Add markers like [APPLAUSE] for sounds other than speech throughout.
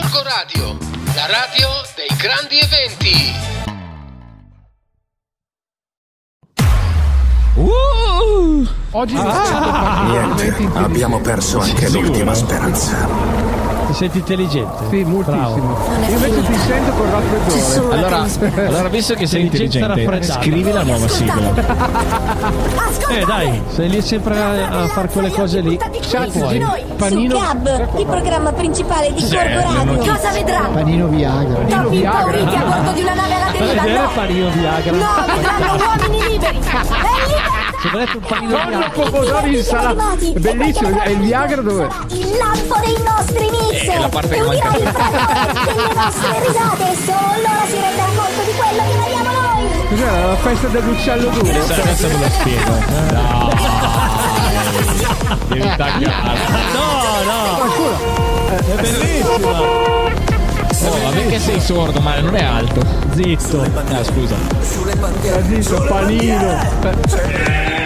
Gorgo Radio, la radio dei grandi eventi. Oggi Niente, abbiamo perso anche l'ultima speranza. Ti senti intelligente? Sì, moltissimo. Io invece ti sento con raffreddore. Allora, allora, visto che sei intelligente, scrivi la nuova sigla. Eh dai, sei lì sempre a, a fare quelle cose lì. Puoi. noi. Panino. Su Gab, il programma principale di Corpo Radio. Cosa vedrà? Panino Viagra. Topi Viagra. impauriti a bordo di una nave alla Fai deriva. vedere No, panino Viagra. no, vedranno uomini liberi. E libertà. Se volete un panino Tonno, Viagra. pomodori, insalata. È bellissimo. E il Viagra dov'è? Il lampo dei nostri mix. È la parte che e manca. delle nostre risate. Solo allora si renderà conto di quello che vediamo noi. Cos'era la festa dell'uccello duro? Adesso ve lo spiego. No. Devi tagliare. No, no. È bellissimo. Oh, ma perché sei sordo? Ma non è alto. Zitto. Ah, scusa. Ha detto panino.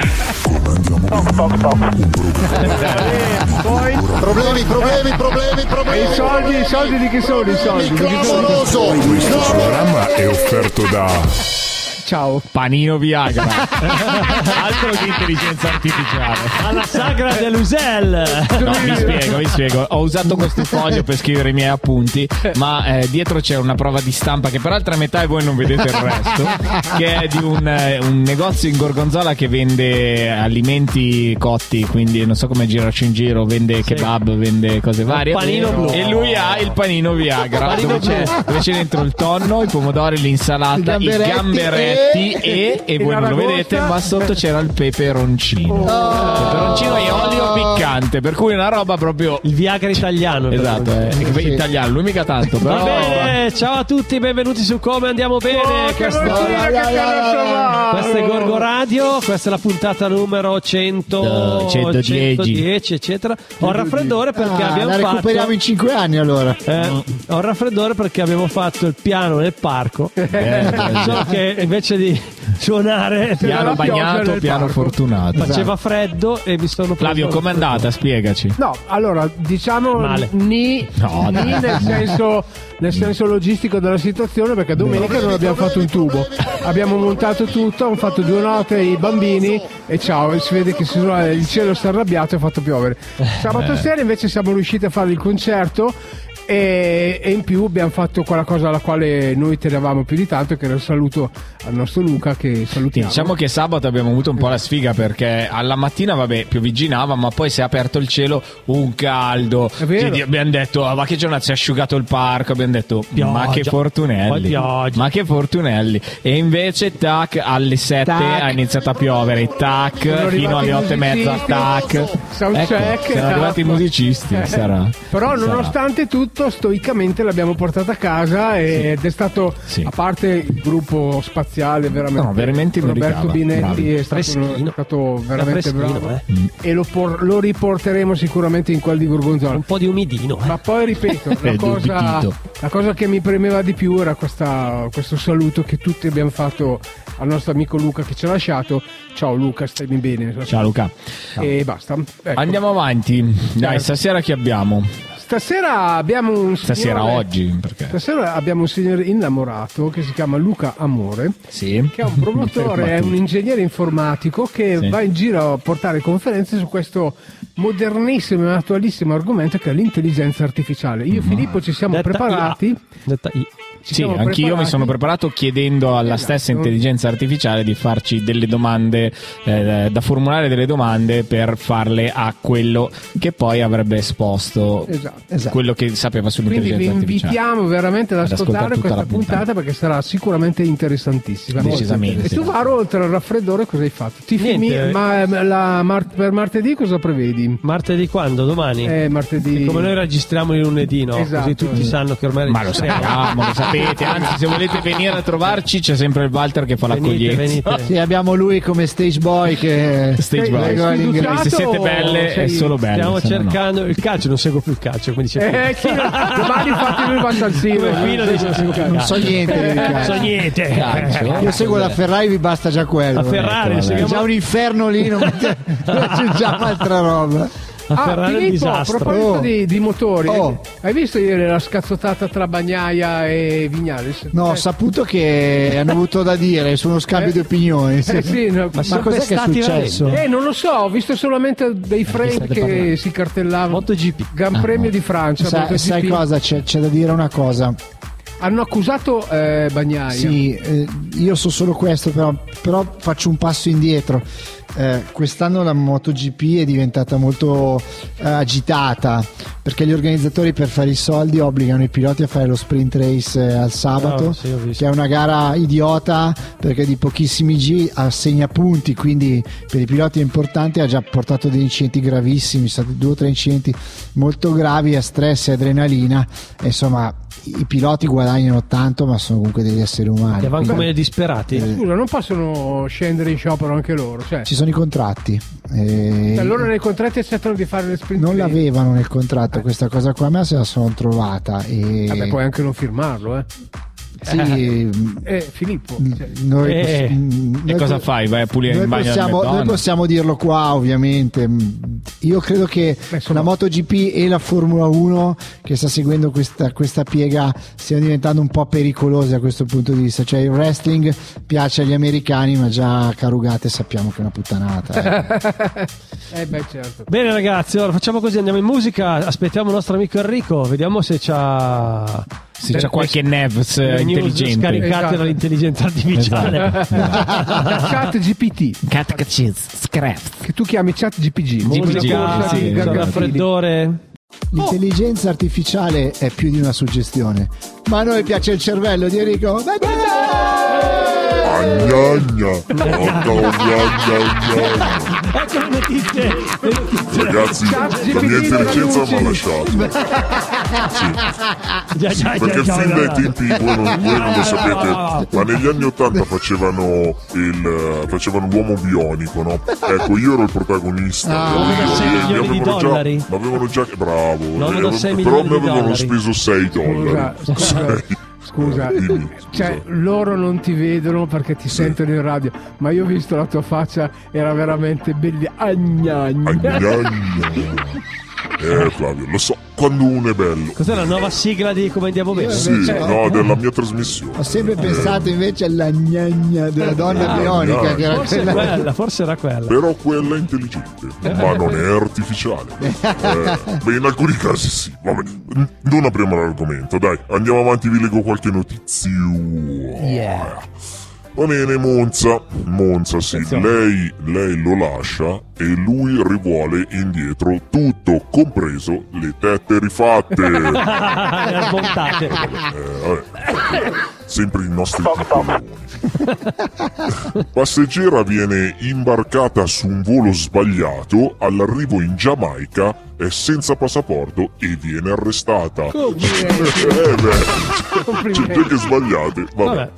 [LAUGHS] Poi Problemi, problemi, problemi, problemi. i soldi, i soldi di chi sono i soldi? Di chi sono? Clamoroso. Questo programma è offerto da Ciao. Panino Viagra. [LAUGHS] Altro che intelligenza artificiale. Alla sagra dell'Usel. No, vi spiego, vi spiego. Ho usato questo foglio per scrivere i miei appunti, ma eh, dietro c'è una prova di stampa che per altra metà e voi non vedete il resto, che è di un, eh, un negozio in Gorgonzola che vende alimenti cotti, quindi non so come girarci in giro, vende kebab, vende cose varie. panino blu. E lui ha il panino Viagra, Panino dove c'è, due c'è dentro il tonno, i pomodori, l'insalata, I i gamberetti gamberetti e, e voi non lo vedete, ma sotto c'era il peperoncino. Peperoncino e olio piccante, per cui una roba proprio Il Viagra italiano. Esatto, è italiano, lui mica tanto, però Va bene, ciao a tutti, benvenuti su Come Andiamo Bene. Oh, Questa-? Questa è Gorgo Radio, questa è la puntata numero 100, Eh, 110. 110, eccetera. Ho il raffreddore perché Ah, abbiamo la recuperiamo fatto in 5 anni allora. eh, ho il raffreddore perché abbiamo fatto il piano nel parco. [LAUGHS] Solo che invece di suonare piano bagnato, nel piano parco. fortunato. faceva freddo e mi sono preso Flavio, com'è andata? Spiegaci. No, allora diciamo Male. ni, No, ni dai. nel, [LAUGHS] senso, nel senso logistico della situazione perché domenica non abbiamo fatto un tubo. Abbiamo montato tutto, hanno fatto due note i bambini e ciao, e si vede che si il cielo si è arrabbiato e ha fatto piovere. Sabato sera invece siamo riusciti a fare il concerto e, e in più abbiamo fatto quella cosa alla quale noi tenevamo più di tanto che era il saluto al nostro Luca che salutiamo. diciamo che sabato abbiamo avuto un po' la sfiga perché alla mattina, vabbè, piovigginava, ma poi si è aperto il cielo, un caldo. Abbiamo detto, ah, ma che giornata si è asciugato il parco? Abbiamo detto, Pioggia. ma che fortunelli. Ma che fortunelli. E invece, tac, alle 7 Tac. ha iniziato a piovere, tac, fino alle i 8 e mezza, tac. soundcheck, Ecco, sono arrivati i musicisti, Eh, sarà. Però Sarà. nonostante tutto, stoicamente l'abbiamo portata a casa ed è stato, Sì. a parte il gruppo spaziale, veramente, No, veramente Roberto Binetti è stato, è stato veramente bravo eh. e lo, por- lo riporteremo sicuramente in quel di Gorgonzola. un po' di umidino. eh. Ma poi ripeto, [LAUGHS] la cosa, la cosa che mi premeva di più era questa- questo saluto che tutti abbiamo fatto al nostro amico Luca che ci ha lasciato. Ciao Luca, stai bene? Ciao Luca. E basta. Ecco. Andiamo avanti. Dai, Certo. stasera chi abbiamo? Stasera abbiamo un Stasera signore- oggi, perché? Stasera abbiamo un signore innamorato che si chiama Luca Amore, Sì. che è un [LAUGHS] promotore, è un ingegnere informatico che Sì. va in giro a portare conferenze su questo modernissimo e attualissimo argomento che è l'intelligenza artificiale. Io e Filippo ci siamo Detta preparati. IA. Detta I. ci Sì, anch'io mi preparati. sono preparato chiedendo alla Esatto. stessa intelligenza artificiale di farci delle domande, eh, da formulare delle domande per farle a quello che poi avrebbe esposto Esatto. quello che sapeva Quindi vi sull'intelligenza artificiale. invitiamo veramente ad Ad ascoltare ascoltare tutta questa la puntata. puntata perché sarà sicuramente interessantissima. Decisamente. E tu, Varo, oltre al raffreddore, cosa hai fatto? Ti Niente. filmi, ma la mar- per martedì cosa prevedi? Martedì quando? Domani? Eh, martedì. Come noi registriamo il lunedì, no? Esatto. Così tutti sanno che ormai Ma lo registriamo. sappiamo, lo sapete, anzi se volete venire a trovarci c'è sempre il Walter che fa l'accoglienza. venite. Sì, abbiamo lui come stage boy che Stage boy. l'ingresso. Se siete belle è sei- solo bello. Stiamo se no cercando il calcio, non seguo più il calcio, come dice Eh sì, domani infatti lui va al San Siro. Non so niente di Non so niente. Calcio. Io seguo la Ferrari, vi basta già quello. La Ferrari, Ecco, È già un inferno lì, non [LAUGHS] non aggiungiamo altra roba. A Ah, Ferrari è un Filippo, a proposito Oh. di, di motori, Oh. hai visto ieri la scazzottata tra Bagnaia e Vignales? No, ho Eh, saputo che hanno avuto da dire su uno scambio Eh. di opinioni. sì. eh, sì, no, Ma sono cos'è che è successo? veramente? Eh, non lo so, ho visto solamente dei frame state che parlando? si cartellavano. MotoGP. Gran Premio di Francia. Sa- MotoGP. sai cosa? C'è, c'è da dire una cosa. Hanno accusato eh, Bagnaia. Sì, eh, io so solo questo, però, però faccio un passo indietro. Eh, quest'anno la MotoGP è diventata molto eh, agitata perché gli organizzatori per fare i soldi obbligano i piloti a fare lo sprint race eh, al sabato, Ah, sì, che è una gara idiota perché di pochissimi G assegna punti, quindi per i piloti è importante, ha già portato dei incidenti gravissimi, sono stati due o tre incidenti molto gravi a stress e adrenalina, e insomma i piloti guadagnano tanto ma sono comunque degli esseri umani. Che vanno come disperati. Scusa, non possono scendere in sciopero anche loro. Cioè, ci sono i contratti. eh, cioè, loro nei contratti accettano di fare le sprint non l'avevano nel contratto questa cosa qua, ma se la sono trovata. E... Vabbè, puoi anche non firmarlo, eh. Sì, Eh, Filippo. cioè, noi, Eh, noi E cosa fai? Vai a pulire Noi in bagno possiamo, noi possiamo dirlo qua, ovviamente. Io credo che Beh, sono- la MotoGP e la Formula 1 che sta seguendo questa, questa piega stiano diventando un po' pericolose a questo punto di vista. Cioè, il wrestling piace agli americani, ma già Carugate sappiamo che è una puttanata. eh. [LAUGHS] eh, beh, certo. Bene ragazzi, allora facciamo così, andiamo in musica, aspettiamo il nostro amico Enrico, vediamo se c'ha Se c'è qualche Nevs intelligente. scaricate Esatto. dall'intelligenza artificiale. [LAUGHS] chat GPT, Cat cacciz, scrap. che tu chiami chat GPG. Corsa di sì, Gargantini. raffreddore. L'intelligenza artificiale è più di una suggestione, ma a noi piace il cervello di Enrico. Agnagna. No, gnagna, gnagna. Ecco le notizie. Ragazzi, la mia intelligenza mi ha Lasciato. Già, già, Perché già, dai già. tempi, voi non, voi non lo sapete, ma negli anni Ottanta facevano, il, facevano l'uomo bionico, no? Ecco, io ero il protagonista. Ah, e mi avevano già- mi avevano già, bravo, sei però mi avevano speso 6 dollari. Scusa, scusa, [LAUGHS] Sei. scusa. Dimmi, Cioè, scusa. loro non ti vedono perché ti sentono in radio, ma io ho visto la tua faccia, era veramente bella. Agnagna. Agnagna. [LAUGHS] Eh Flavio, lo so, quando uno è bello. Cos'è la nuova sigla di Come andiamo bene? Sì, invece- no, della mia trasmissione. Ho sempre pensato invece alla gnagna della donna Ah, bionica, che era Forse quella. quella, forse era quella. Però quella è intelligente, ma non è artificiale. [LAUGHS] Eh, beh, in alcuni casi sì. Vabbè, non apriamo l'argomento, dai, andiamo avanti, vi leggo qualche notizia. Va bene, Monza. Monza, sì, lei, lei lo lascia e lui rivuole indietro tutto, compreso le tette rifatte. [LAUGHS] Le ha smontate. Eh, vabbè. Sempre i nostri titoloni. Passeggera viene imbarcata su un volo sbagliato, all'arrivo in Giamaica è senza passaporto e viene arrestata. [LAUGHS] eh beh, c'è che sbagliate. Vabbè. Vabbè.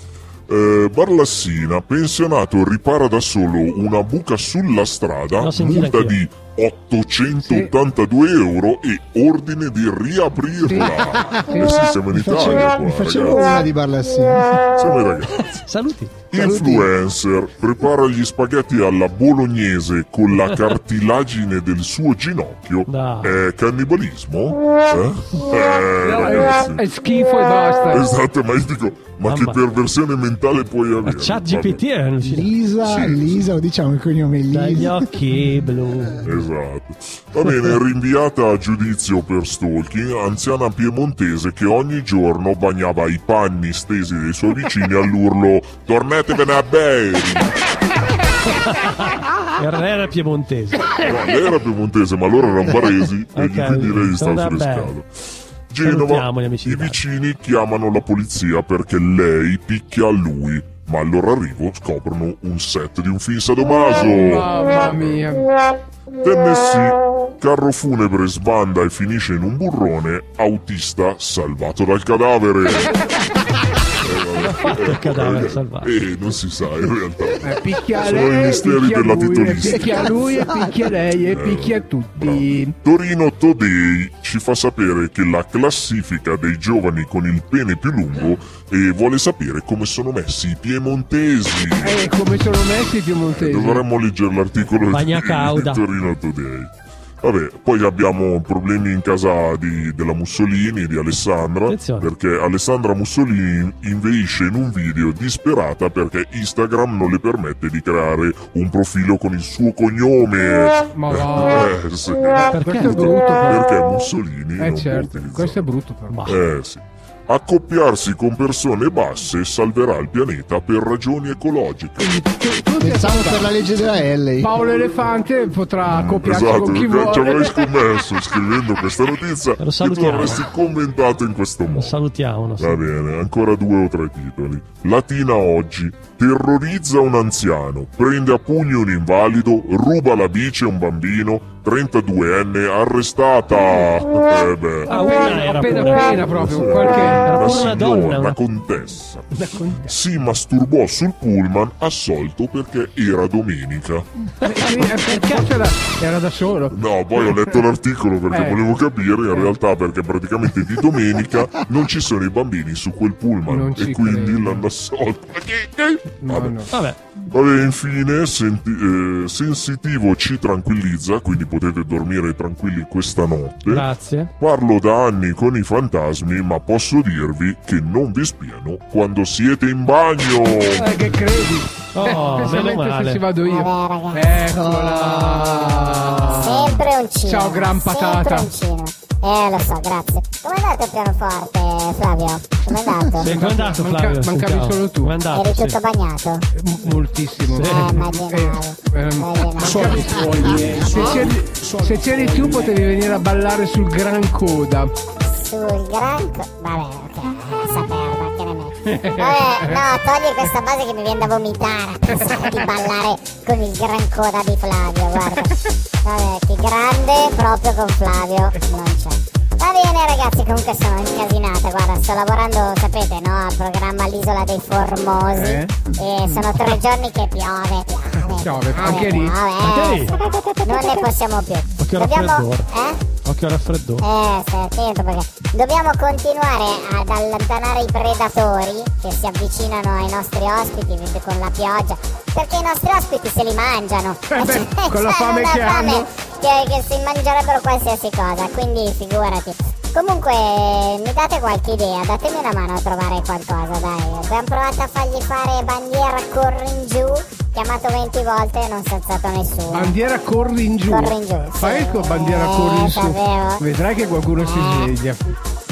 Eh, Barlassina, pensionato, ripara da solo una buca sulla strada, multa di 882 euro e ordine di riaprirla. Eh sì, siamo in Mi Italia facevo, qua, mi facevo una di Barlassini. Siamo i ragazzi. Saluti. Influencer prepara gli spaghetti alla bolognese con la cartilagine del suo ginocchio. No. È cannibalismo? Eh? Eh, No, ragazzi. è, è schifo e basta. Esatto, ma io dico, ma Mamma. che perversione mentale puoi Ma avere? chat. GPT è. Lisa, Lisa, diciamo il cognome Dagli Lisa. occhi blu. Esatto. Va bene, rinviata a giudizio per stalking, anziana piemontese che ogni giorno bagnava i panni stesi dei suoi vicini all'urlo Tornatevene a bere! Era piemontese. No, lei era piemontese, ma loro erano baresi [LAUGHS] e Ok, quindi lei stava da frescando. Genova, i vicini chiamano la polizia perché lei picchia a lui, ma al loro arrivo scoprono un set di un film sadomaso. Mamma mia. Tennessee, carro funebre sbanda e finisce in un burrone, autista salvato dal cadavere. [LAUGHS] fatto il cadavere salvato? Eh, non si sa in realtà. Eh, picchia Sono i lei, misteri picchia della lui, titolistica. picchia lui e picchia lei e picchia tutti. Torino Today ci fa sapere che la classifica dei giovani con il pene più lungo e vuole sapere come sono messi i piemontesi. Eh, come sono messi i piemontesi? Dovremmo leggere l'articolo di, Bagna cauda. di Torino Today. Vabbè, poi abbiamo problemi in casa di- della Mussolini, di Alessandra, Attenzione. perché Alessandra Mussolini inveisce in un video disperata perché Instagram non le permette di creare un profilo con il suo cognome. Ma va. Eh, sì. Questo è brutto. Perché Mussolini Eh non certo, può utilizzare. questo è brutto però. Eh sì. Accoppiarsi con persone basse salverà il pianeta per ragioni ecologiche. Pensavo per la legge della L. Paolo Elefante potrà accoppiarsi Esatto, con chi perché ci avrei vuole. scommesso scrivendo questa notizia che tu avresti commentato in questo Lo modo. salutiamo. lo Va bene, ancora due o tre titoli. Latina oggi. Terrorizza un anziano, prende a pugni un invalido, ruba la bici a un bambino, 32enne arrestata. Eh beh. Ah, una era appena pure. appena proprio, qualche... Una donna. signora, la una- contessa, si masturbò sul pullman assolto perché era domenica. Eh, sì, eh, perché c'era... era da solo. No, poi ho letto l'articolo perché Eh. volevo capire in realtà perché praticamente di domenica non ci sono i bambini su quel pullman Non e quindi credo. l'hanno assolto. No, Vabbè. no. Vabbè, Vabbè, infine, senti- eh, Sensitivo ci tranquillizza, quindi potete dormire tranquilli questa notte. grazie. Parlo da anni con i fantasmi, ma posso dirvi che non vi spiano quando siete in bagno. Eh, che credi? Oh, Eh, meno specialmente male. se ci vado io. Vabbè. Eccola. Sempre un cino. Ciao, gran patata. Eh, lo so, grazie. Com'è andato il pianoforte, Flavio? Com'è andato? Sì, com'è andato Manca- Flavio? mancavi Sentiamo. solo tu. Andato? Eri Sì. tutto bagnato? M- moltissimo. Sì. Eh, immaginavo. Eh, ehm, Immaginavo. se, c'eri, se c'eri tu potevi venire a ballare sul Gran Coda. Sul gran... co- Vabbè, ok. Saperla, Vabbè, no, togli questa base che mi viene da vomitare pensare di ballare con il gran coda di Flavio, guarda. Vabbè, che grande proprio con Flavio non c'è. Va bene ragazzi, comunque sono incasinata, guarda, sto lavorando, sapete, no, al programma L'Isola dei Formosi Eh? e sono tre giorni che piove, piove, Piove, anche lì. piove, Anche non ne possiamo più. Occhio al Dobbiamo, raffreddore. eh? Occhio raffreddore. Eh, stai attento perché dobbiamo continuare ad allontanare i predatori che si avvicinano ai nostri ospiti con la pioggia. Perché i nostri ospiti se li mangiano. Eh beh, [LAUGHS] Cioè, con la c'hanno fame che fame hanno. Che, che si mangerebbero qualsiasi cosa, quindi figurati. Comunque mi date qualche idea, datemi una mano a trovare qualcosa, dai. Abbiamo provato a fargli fare bandiera corri in giù, chiamato 20 volte e non si è alzato nessuno. Bandiera corri in giù. Corri in giù. Fai il tuo bandiera Eh, corri in sapevo. Vedrai che qualcuno si Eh. sveglia.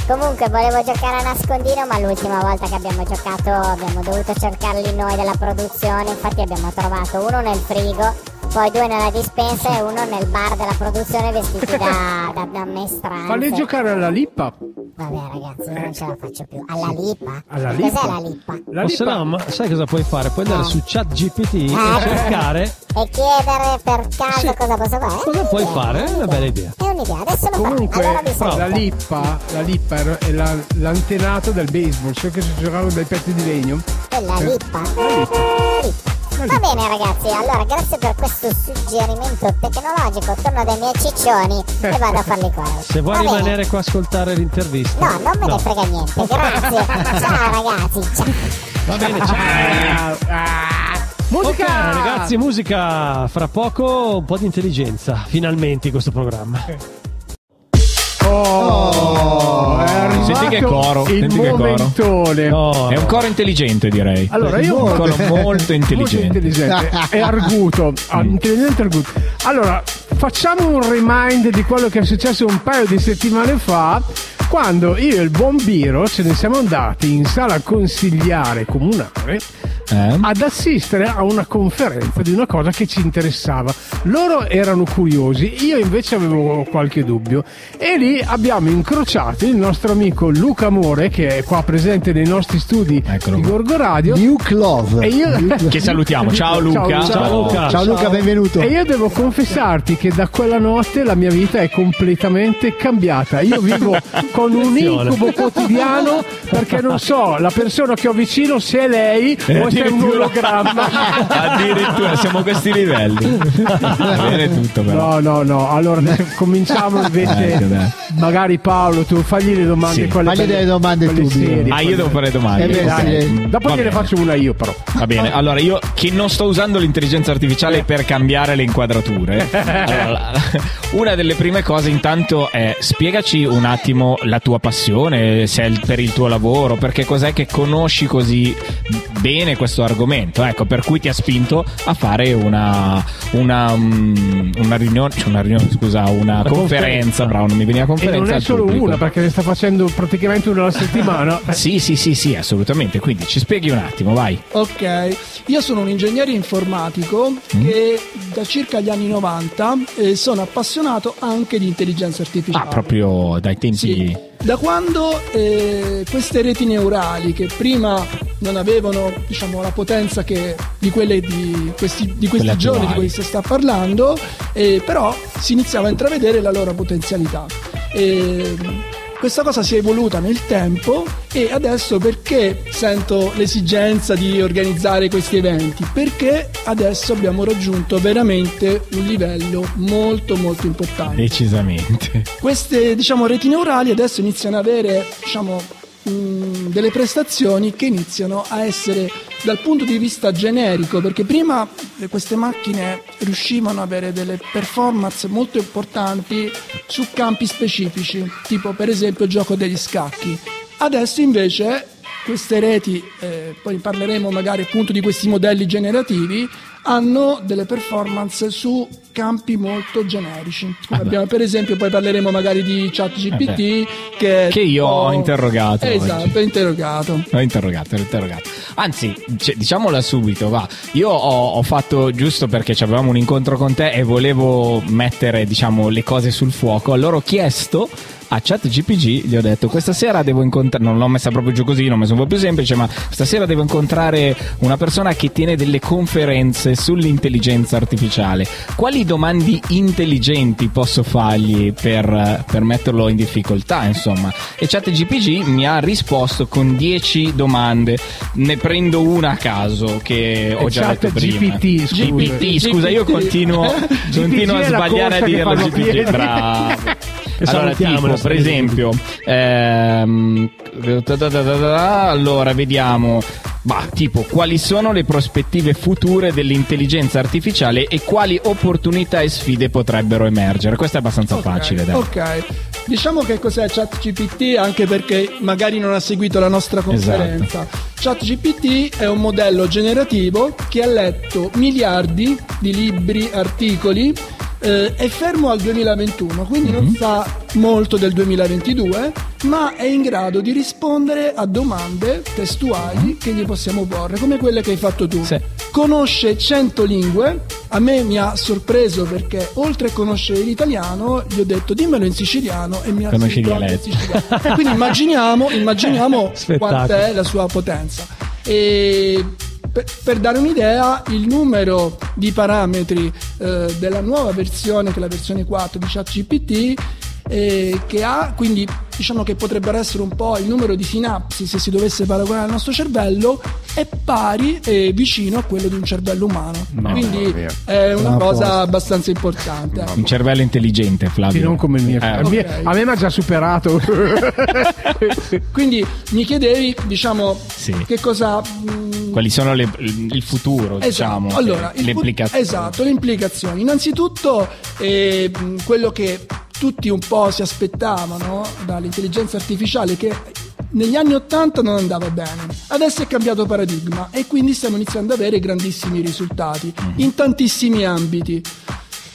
Comunque volevo giocare a nascondino, ma l'ultima volta che abbiamo giocato abbiamo dovuto cercarli noi della produzione, infatti abbiamo trovato uno nel frigo, poi due nella dispensa e uno nel bar della produzione vestiti da, [LAUGHS] da, da mestranze. Falli giocare alla lippa. Vabbè ragazzi, io non ce la faccio più. Alla lippa? Alla Cos'è lippa? la lippa? La lippa. no, ma sai cosa puoi fare? Puoi andare Ah. su chat GPT Ah. e cercare E chiedere per caso Sì. cosa posso fare? È cosa puoi un'idea, fare. È una bella idea. È un'idea, adesso lo Comunque, farò. Allora la lippa, la lippa è la- l'antenato del baseball, so che si giocava dai pezzi di legno. È la lippa. Lippa. Va bene ragazzi, allora grazie per questo suggerimento tecnologico, torno dai miei ciccioni e vado a farli correre. Se vuoi Va bene. rimanere qua a ascoltare l'intervista. No, non me ne frega niente, grazie. Ciao ragazzi, ciao. Va bene, ciao. Musica! Ok, ragazzi, musica. Fra poco un po' di intelligenza. Finalmente in questo programma. Oh, è arrivato Senti che coro, il senti che coro. momentone. Oh, È un coro intelligente, direi. Allora io un coro [LAUGHS] molto intelligente. intelligente è arguto ah, intelligente arguto allora facciamo un remind di quello che è successo un paio di settimane fa quando io e il buon Biro ce ne siamo andati in sala consigliare comunale Eh? ad assistere a una conferenza di una cosa che ci interessava. Loro erano curiosi, io invece avevo qualche dubbio. E lì abbiamo incrociato il nostro amico Luca Amore, che è qua presente nei nostri studi Eccolo di. Gorgo Radio. Nuke Love. E io, Che salutiamo. Ciao Luca. Ciao, Luca. Ciao Luca, benvenuto. e io devo confessarti che da quella notte la mia vita è completamente cambiata. Io vivo [LAUGHS] con un incubo quotidiano perché non so la persona che ho vicino se è lei o se c'è un ologramma. [LAUGHS] Addirittura siamo a questi livelli. Va bene tutto però. No, no, no. Allora cominciamo invece. Ecco, magari Paolo, tu fagli le domande. Sì. Fagli delle domande tu, serie. Ah, io devo fare domande. Eh beh, sì. Dopo Va gliene bene. faccio una io, però. Va bene, allora io che non sto usando l'intelligenza artificiale per cambiare le inquadrature. [LAUGHS] allora, una delle prime cose intanto è spiegaci un attimo la tua passione, se è per il tuo lavoro, perché cos'è che conosci così bene questo argomento, ecco, per cui ti ha spinto a fare una una, mm, una riunione, cioè una riunione, scusa, una, conferenza, conferenza. bravo, non mi veniva E conferenza non è solo pubblico. una, perché ne sta facendo praticamente una alla settimana. [LAUGHS] Sì, sì, sì, sì, assolutamente. Quindi ci spieghi un attimo, vai. Ok, io sono un ingegnere informatico Mm. che da circa gli anni 90 eh, sono appassionato anche di intelligenza artificiale. Ah, proprio dai tempi Sì. Da quando eh, queste reti neurali che prima non avevano diciamo, la potenza che- di quelle di questi, di questi giorni di cui si sta parlando, eh, però si iniziava a intravedere la loro potenzialità. E, questa cosa si è evoluta nel tempo e adesso perché sento l'esigenza di organizzare questi eventi? Perché adesso abbiamo raggiunto veramente un livello molto molto importante. Decisamente. Queste diciamo, reti neurali adesso iniziano ad avere diciamo, mh, delle prestazioni che iniziano a essere dal punto di vista generico, perché prima eh, queste macchine riuscivano ad avere delle performance molto importanti su campi specifici, tipo per esempio il gioco degli scacchi. Adesso invece queste reti, eh, poi parleremo magari appunto di questi modelli generativi, hanno delle performance su campi molto generici. Ah, abbiamo, per esempio, poi parleremo magari di ChatGPT Eh che, Che io ho tipo- interrogato Esatto, ho interrogato. L'ho interrogato, l'ho interrogato. Anzi, cioè, diciamola subito, va. Io ho, ho fatto giusto perché avevamo un incontro con te e volevo mettere, diciamo, le cose sul fuoco. Allora ho chiesto a ChatGPG, gli ho detto questa sera devo incontrare, non l'ho messa proprio giù così, l'ho messa un po' più semplice, ma stasera devo incontrare una persona che tiene delle conferenze sull'intelligenza artificiale. Quali domande intelligenti posso fargli per, per metterlo in difficoltà, insomma? E ChatGPG mi ha risposto con 10 domande, ne prendo una a caso che ho E già detto prima. ChatGPT, scusa. GPT, scusa, io GPT. continuo, [LAUGHS] continuo a sbagliare a dirlo GPT. Bravo. Allora, tipo, per esempio, ehm, allora vediamo. Bah, tipo, quali sono le prospettive future dell'intelligenza artificiale e quali opportunità e sfide potrebbero emergere? Questo è abbastanza Ok, facile, dai. Ok, diciamo che cos'è ChatGPT anche perché magari non ha seguito la nostra Esatto. conferenza. ChatGPT è un modello generativo che ha letto miliardi di libri, articoli. Eh, è fermo al 2021, quindi Mhm. non sa molto del 2022, ma è in grado di rispondere a domande testuali che gli possiamo porre, come quelle che hai fatto tu. Mhm. Sì. Conosce 100 lingue, a me mi ha sorpreso perché oltre a conoscere l'italiano, gli ho detto dimmelo in siciliano e mi ha Conosci in siciliano. Quindi immaginiamo, [LAUGHS] immaginiamo quant'è la sua potenza. E per, per dare un'idea, il numero di parametri eh, della nuova versione, che è la versione 4 di ChatGPT, eh, che ha quindi diciamo che potrebbero essere un po' il numero di sinapsi se si dovesse paragonare al nostro cervello è pari e vicino a quello di un cervello umano quindi mia. è una Ah, cosa posto. abbastanza importante. Un cervello intelligente, Flavio. Sì, non come il mio. Eh, A me- A me mi ha già superato. [LAUGHS] quindi mi chiedevi diciamo Sì. che cosa mh, Quali sono le- il futuro, diciamo, Esatto. Allora, il le fu- implicazioni? Esatto, le implicazioni. Innanzitutto, eh, quello che tutti un po' si aspettavano dall'intelligenza artificiale, che negli anni 80 non andava bene. Adesso è cambiato paradigma e quindi stiamo iniziando ad avere grandissimi risultati in tantissimi ambiti.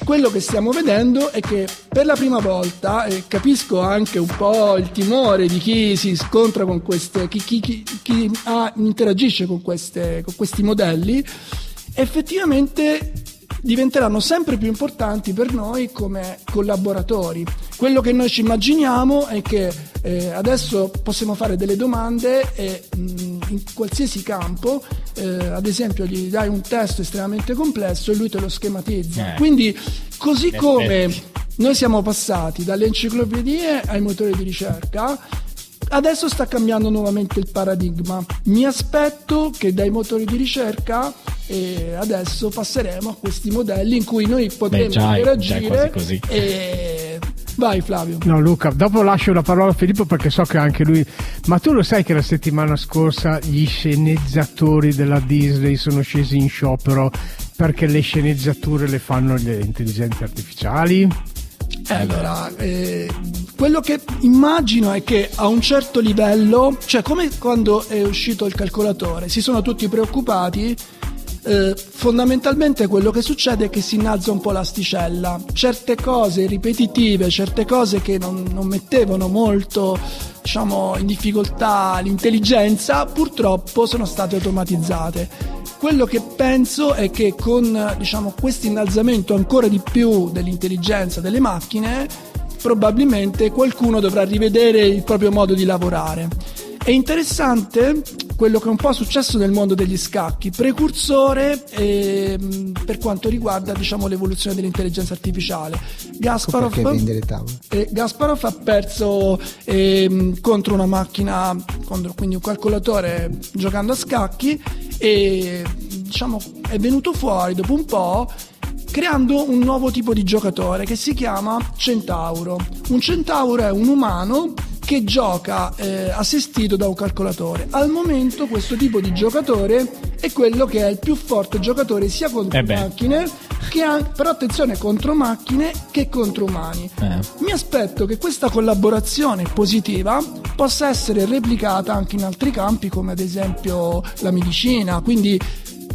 Quello che stiamo vedendo è che per la prima volta, e capisco anche un po' il timore di chi si scontra con queste, chi, chi- chi- chi ha- interagisce con, queste- con questi modelli, effettivamente diventeranno sempre più importanti per noi come collaboratori. Quello che noi ci immaginiamo è che eh, adesso possiamo fare delle domande e mh, in qualsiasi campo, eh, ad esempio gli dai un testo estremamente complesso e lui te lo schematizza. Eh. Quindi così come noi siamo passati dalle enciclopedie ai motori di ricerca, Adesso sta cambiando nuovamente il paradigma. Mi aspetto che dai motori di ricerca e adesso passeremo a questi modelli in cui noi potremo Beh, già interagire già e vai Flavio. No, Luca, dopo lascio la parola a Filippo perché so che anche lui. Ma tu lo sai che la settimana scorsa gli sceneggiatori della Disney sono scesi in sciopero perché le sceneggiature le fanno le intelligenze artificiali? Eh, allora, eh, quello che immagino è che a un certo livello, cioè come quando è uscito il calcolatore, si sono tutti preoccupati. Eh, fondamentalmente quello che succede è che si innalza un po' l'asticella. Certe cose ripetitive, certe cose che non, non mettevano molto diciamo, in difficoltà l'intelligenza, purtroppo sono state automatizzate. Quello che penso è che con diciamo, questo innalzamento ancora di più dell'intelligenza delle macchine, probabilmente qualcuno dovrà rivedere il proprio modo di lavorare. È interessante quello che è un po' successo nel mondo degli scacchi, precursore ehm, per quanto riguarda diciamo, l'evoluzione dell'intelligenza artificiale. Gasparov, eh, Gasparov ha perso ehm, contro una macchina, contro quindi un calcolatore giocando a scacchi e diciamo è venuto fuori dopo un po' creando un nuovo tipo di giocatore che si chiama Centauro. Un Centauro è un umano che gioca eh, assistito da un calcolatore. Al momento questo tipo di giocatore è quello che è il più forte giocatore sia contro Eh macchine che an- però attenzione contro macchine che contro umani. Eh. Mi aspetto che questa collaborazione positiva possa essere replicata anche in altri campi come ad esempio la medicina, quindi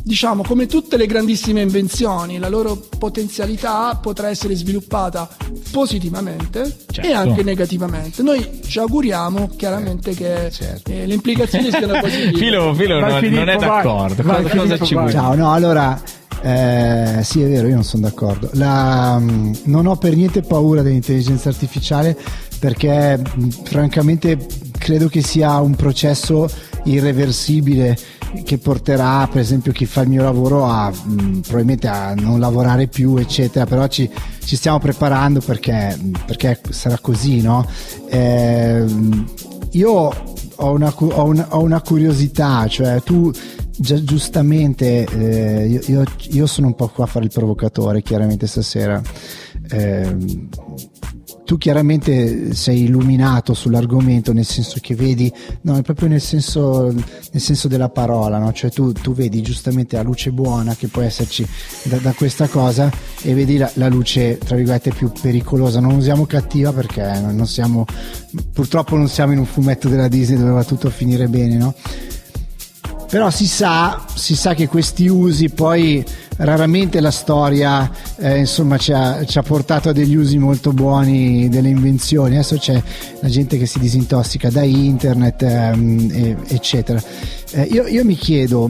diciamo come tutte le grandissime invenzioni, la loro potenzialità potrà essere sviluppata positivamente Certo. e anche negativamente. Noi ci auguriamo chiaramente che certo. eh, le implicazioni siano [LAUGHS] positive. Filo, Filo non, Filippo, non è d'accordo. Vai, cosa, cosa Filippo, ci? Ciao, no, allora, eh, sì è vero, io non sono d'accordo. La, mm, non ho per niente paura dell'intelligenza artificiale perché mh, francamente credo che sia un processo irreversibile che porterà per esempio chi fa il mio lavoro a mh, probabilmente a non lavorare più eccetera però ci, ci stiamo preparando perché, perché sarà così no? Ehm, io ho una, ho una- ho una curiosità cioè tu già giustamente eh, io, io- io sono un po' qua a fare il provocatore chiaramente stasera. Ehm, tu chiaramente sei illuminato sull'argomento nel senso che vedi no è proprio nel senso, nel senso della parola no? cioè tu, tu vedi giustamente la luce buona che può esserci da, da questa cosa e vedi la, la luce tra virgolette più pericolosa non usiamo cattiva perché non siamo purtroppo non siamo in un fumetto della Disney dove va tutto a finire bene no? però si sa, si sa che questi usi poi raramente la storia eh, insomma ci ha, ci ha portato a degli usi molto buoni delle invenzioni. Adesso c'è la gente che si disintossica da internet ehm, e- eccetera. Eh, io, io mi chiedo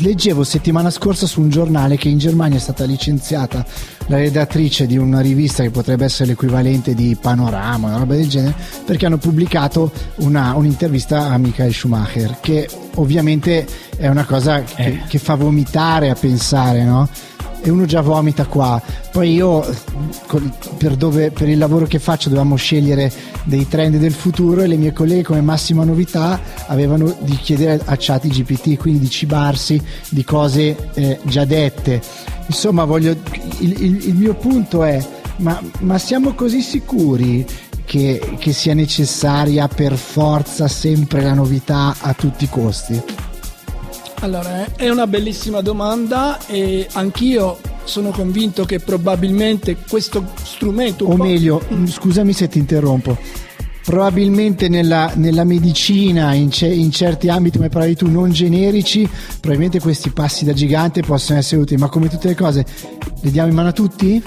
leggevo settimana scorsa su un giornale che in Germania è stata licenziata la redattrice di una rivista che potrebbe essere l'equivalente di Panorama, una roba del genere, perché hanno pubblicato una- un'intervista a Michael Schumacher, che ovviamente è una cosa che, Eh. che fa vomitare a pensare, no? E uno già vomita qua. Poi io, per, dove- per il lavoro che faccio, dovevamo scegliere dei trend del futuro e le mie colleghe come massima novità avevano di chiedere a chat GPT, quindi di cibarsi di cose eh, già dette. Insomma, voglio, il, il- il mio punto è, ma, ma siamo così sicuri che, che sia necessaria per forza sempre la novità a tutti i costi? Allora, eh, è una bellissima domanda e anch'io sono convinto che probabilmente questo strumento... o meglio, mh, scusami se ti interrompo. Probabilmente nella, nella medicina, in, ce- in certi ambiti, come parlavi tu, non generici, probabilmente questi passi da gigante possono essere utili, ma come tutte le cose, le diamo in mano a tutti?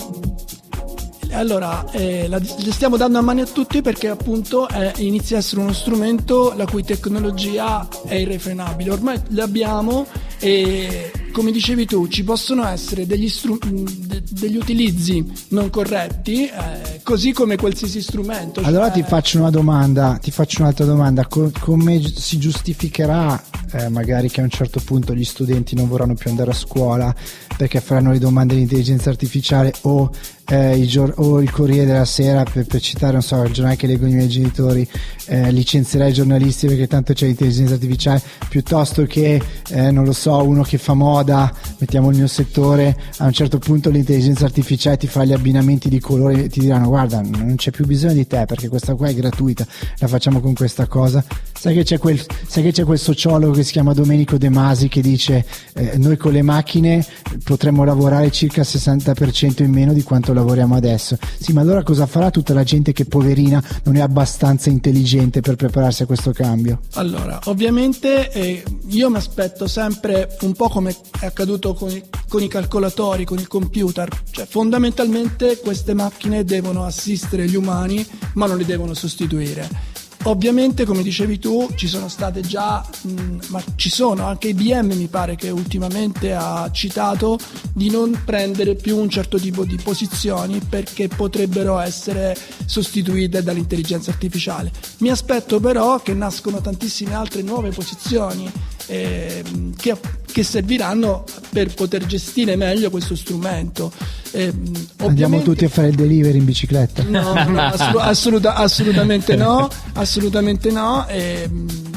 Allora, eh, la, le stiamo dando a mani a tutti perché appunto eh, inizia a essere uno strumento la cui tecnologia è irrefrenabile. Ormai l'abbiamo e come dicevi tu ci possono essere degli, stru- de- degli utilizzi non corretti, eh, così come qualsiasi strumento. Allora cioè- ti faccio una domanda, ti faccio un'altra domanda, Co- come si giustificherà eh, magari che a un certo punto gli studenti non vorranno più andare a scuola perché faranno le domande all'intelligenza artificiale o eh, gior- o il Corriere della Sera, per, per citare, non so, il giornale che leggono i miei genitori, eh, licenzierà i giornalisti perché tanto c'è l'intelligenza artificiale, piuttosto che, eh, non lo so, uno che fa moda, mettiamo il mio settore, a un certo punto l'intelligenza artificiale ti fa gli abbinamenti di colore e ti diranno guarda, non c'è più bisogno di te perché questa qua è gratuita, la facciamo con questa cosa. Sai che c'è quel, che c'è quel sociologo che si chiama Domenico De Masi che dice eh, noi con le macchine potremmo lavorare circa il 60% in meno di quanto lavoriamo adesso. Sì, ma allora cosa farà tutta la gente che poverina non è abbastanza intelligente per prepararsi a questo cambio? Allora, ovviamente eh, io mi aspetto sempre un po' come è accaduto con i, con i calcolatori, con il computer, cioè fondamentalmente queste macchine devono assistere gli umani ma non li devono sostituire. Ovviamente, come dicevi tu, ci sono state già, mh, ma ci sono anche IBM, mi pare che ultimamente ha citato di non prendere più un certo tipo di posizioni perché potrebbero essere sostituite dall'intelligenza artificiale. Mi aspetto però che nascono tantissime altre nuove posizioni eh, che, che, serviranno per poter gestire meglio questo strumento. Eh, Andiamo tutti a fare il delivery in bicicletta? No, no assolu- [LAUGHS] assoluta- assolutamente no, [LAUGHS] assolutamente no. Eh,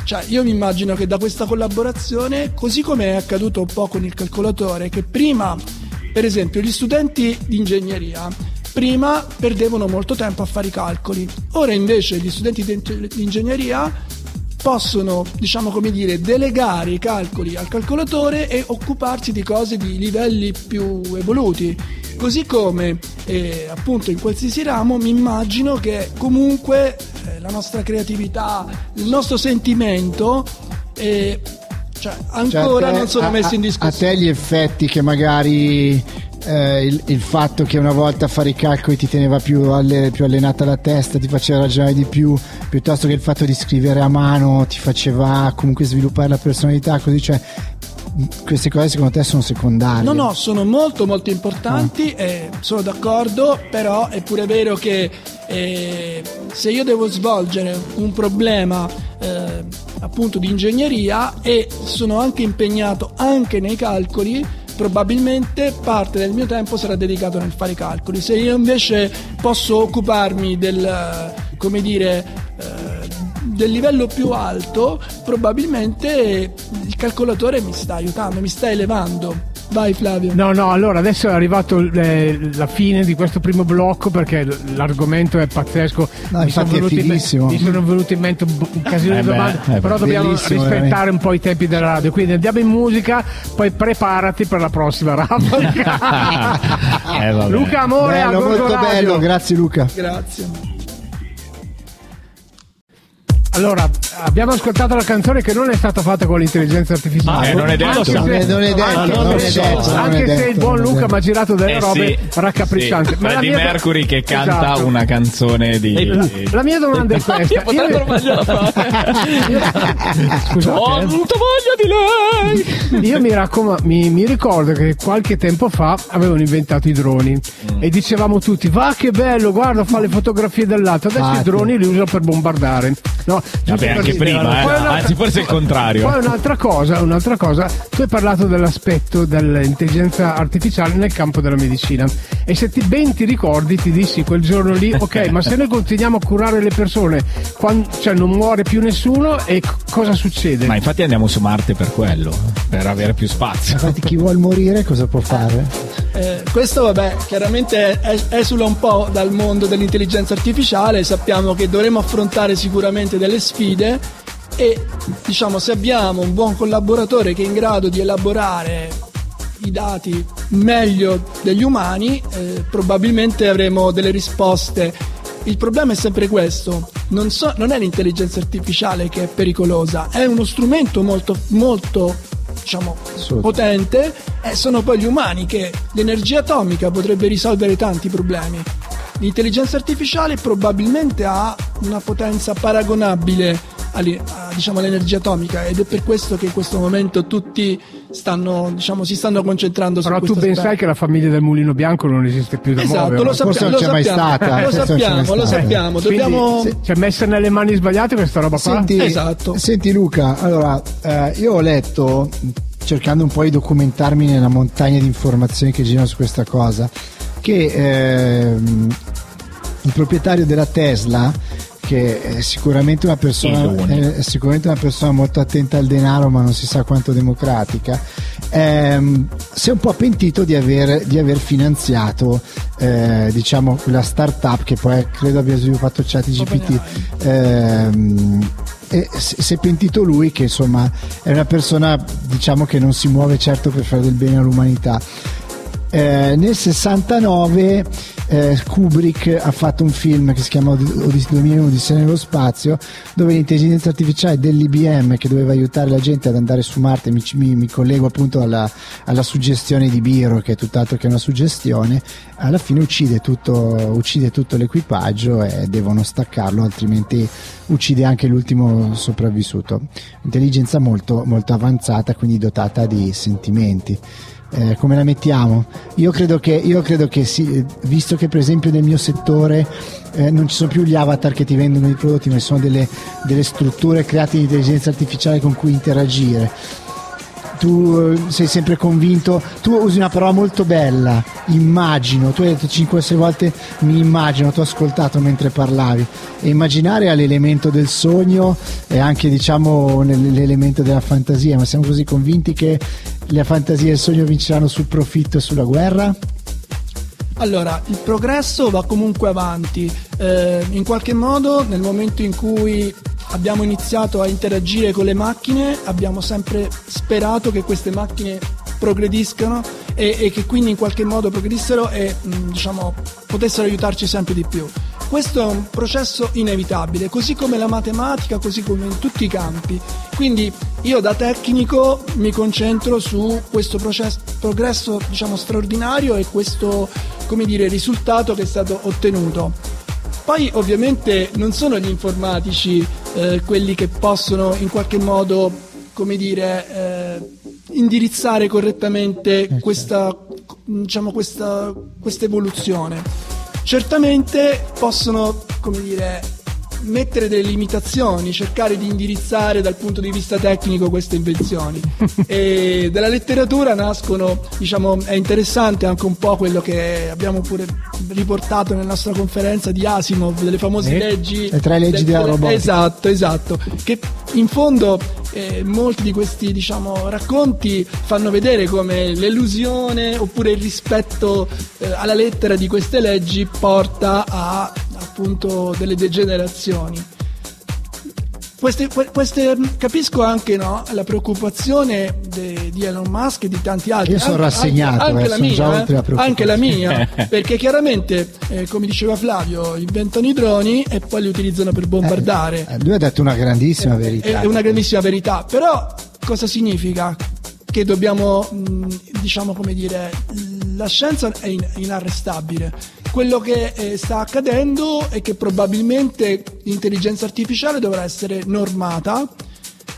cioè, io mi immagino che da questa collaborazione, così come è accaduto un po' con il calcolatore, che prima, per esempio, gli studenti di ingegneria prima perdevano molto tempo a fare i calcoli, ora invece gli studenti di ingegneria possono, diciamo come dire, delegare i calcoli al calcolatore e occuparsi di cose di livelli più evoluti. Così come eh, appunto in qualsiasi ramo mi immagino che comunque eh, la nostra creatività, il nostro sentimento eh, cioè, ancora cioè, non sono messi in discussione. A te gli effetti che magari eh, il, il, fatto che una volta a fare i calcoli ti teneva più, alle, più, allenata la testa, ti faceva ragionare di più, piuttosto che il fatto di scrivere a mano ti faceva comunque sviluppare la personalità, così cioè queste cose secondo te sono secondarie? No, no, sono molto molto importanti, ah. eh, sono d'accordo, però è pure vero che eh, se io devo svolgere un problema eh, appunto di ingegneria e sono anche impegnato anche nei calcoli, probabilmente parte del mio tempo sarà dedicato nel fare i calcoli. Se io invece posso occuparmi del, come dire, eh, del livello più alto, probabilmente il calcolatore mi sta aiutando, mi sta elevando. Vai Flavio. No, no, allora adesso è arrivato eh, la fine di questo primo blocco perché l'argomento è pazzesco. No, mi, sono venuti, mi sono venuti in mente un casino eh di domande, beh, però dobbiamo rispettare veramente. un po' i tempi della radio. Quindi andiamo in musica, poi preparati per la prossima rapida. [LAUGHS] eh, Luca Amore, bello, molto radio. bello, grazie Luca. Grazie. Allora, abbiamo ascoltato la canzone che non è stata fatta con l'intelligenza artificiale. Eh, non è detto. Se, non è detto, ah, non, è detto. Anche se il buon Luca mi ha girato delle eh, robe sì, raccapriccianti. Sì. Ma Freddie Mercury che canta esatto. una canzone di... La, la mia domanda è [LAUGHS] questa. Potrebbero mangiare [LAUGHS] Scusate. Ho avuto voglia di lei. Io mi, raccom- mi, mi, ricordo che qualche tempo fa avevano inventato i droni mm. e dicevamo tutti, va che bello, guarda, fa le fotografie dall'alto. Adesso ah, i droni li usano per bombardare. No, Vabbè, anche prima, eh. anzi forse il contrario. Poi un'altra cosa, un'altra cosa, tu hai parlato dell'aspetto dell'intelligenza artificiale nel campo della medicina e se ti ben ti ricordi ti dissi quel giorno lì, ok, ma se noi continuiamo a curare le persone, quando, cioè non muore più nessuno e c- cosa succede? Ma infatti andiamo su Marte per quello, per avere più spazio. Infatti chi vuole morire cosa può fare? Eh, questo vabbè, chiaramente esula un po' dal mondo dell'intelligenza artificiale, sappiamo che dovremo affrontare sicuramente delle sfide e diciamo se abbiamo un buon collaboratore che è in grado di elaborare i dati meglio degli umani eh, probabilmente avremo delle risposte. Il problema è sempre questo. Non, so, non è l'intelligenza artificiale che è pericolosa è uno strumento molto molto diciamo, potente e sono poi gli umani che l'energia atomica potrebbe risolvere tanti problemi l'intelligenza artificiale probabilmente ha una potenza paragonabile diciamo, all'energia atomica ed è per questo che in questo momento tutti stanno, diciamo, si stanno concentrando Però su questo Però tu ben sai che la famiglia del mulino bianco non esiste più da esatto, muovere. Lo sappiamo, Forse non c'è mai stata. Lo sappiamo, lo sappiamo. Dobbiamo... Quindi, c'è messa nelle mani sbagliate questa roba qua? Senti, esatto. senti Luca, allora eh, io ho letto cercando un po' di documentarmi nella montagna di informazioni che girano su questa cosa che ehm, il proprietario della Tesla che è sicuramente una persona è sicuramente una persona molto attenta al denaro ma non si sa quanto democratica ehm, si è un po' pentito di aver, di aver finanziato eh, diciamo quella startup che poi credo abbia sviluppato ChatGPT. Ehm, e si si è pentito lui che insomma è una persona diciamo che non si muove certo per fare del bene all'umanità eh, nel 69 eh, Kubrick ha fatto un film che si chiama Od- Odis- 2001 Odissea nello spazio dove l'intelligenza artificiale dell'IBM che doveva aiutare la gente ad andare su Marte mi, mi- mi collego appunto alla, alla suggestione di Biro che è tutt'altro che una suggestione alla fine uccide tutto, uccide tutto l'equipaggio e devono staccarlo altrimenti uccide anche l'ultimo sopravvissuto. Intelligenza molto, molto avanzata quindi dotata di sentimenti eh, come la mettiamo? Io credo che, io credo che sì, visto che per esempio nel mio settore eh, non ci sono più gli avatar che ti vendono i prodotti, ma ci sono delle, delle strutture create di intelligenza artificiale con cui interagire. Tu eh, sei sempre convinto, tu usi una parola molto bella, immagino, tu hai detto 5-6 volte mi immagino, ti ho ascoltato mentre parlavi. E immaginare è l'elemento del sogno e anche diciamo l'elemento della fantasia, ma siamo così convinti che la fantasia e il sogno vinceranno sul profitto e sulla guerra? Allora, il progresso va comunque avanti. Eh, in qualche modo, nel momento in cui abbiamo iniziato a interagire con le macchine, abbiamo sempre sperato che queste macchine progrediscano e, e che quindi in qualche modo progredissero e mh, diciamo, potessero aiutarci sempre di più. Questo è un processo inevitabile, così come la matematica, così come in tutti i campi. Quindi io da tecnico mi concentro su questo processo, progresso diciamo, straordinario e questo come dire, risultato che è stato ottenuto. Poi ovviamente non sono gli informatici eh, quelli che possono in qualche modo, come dire, eh, indirizzare correttamente questa, diciamo, questa, questa evoluzione. Certamente possono, come dire, mettere delle limitazioni, cercare di indirizzare dal punto di vista tecnico queste invenzioni. [LAUGHS] e dalla letteratura nascono, diciamo, è interessante anche un po' quello che abbiamo pure riportato nella nostra conferenza di Asimov, delle famose Eh? leggi. Le tre leggi della robotica. Esatto, esatto. Che in fondo eh, molti di questi diciamo, racconti fanno vedere come l'elusione oppure il rispetto eh, alla lettera di queste leggi porta a appunto delle degenerazioni. Queste, que- queste- capisco anche no, la preoccupazione de- di Elon Musk e di tanti altri. Io sono Anche- rassegnato, anche, eh, la mia, eh, anche la mia, [LAUGHS] perché chiaramente, eh, come diceva Flavio, inventano i droni e poi li utilizzano per bombardare. Eh, lui ha detto una grandissima verità. È una grandissima verità, però cosa significa? Che dobbiamo, mh, diciamo come dire, la scienza è in- inarrestabile. Quello che eh, sta accadendo è che probabilmente l'intelligenza artificiale dovrà essere normata,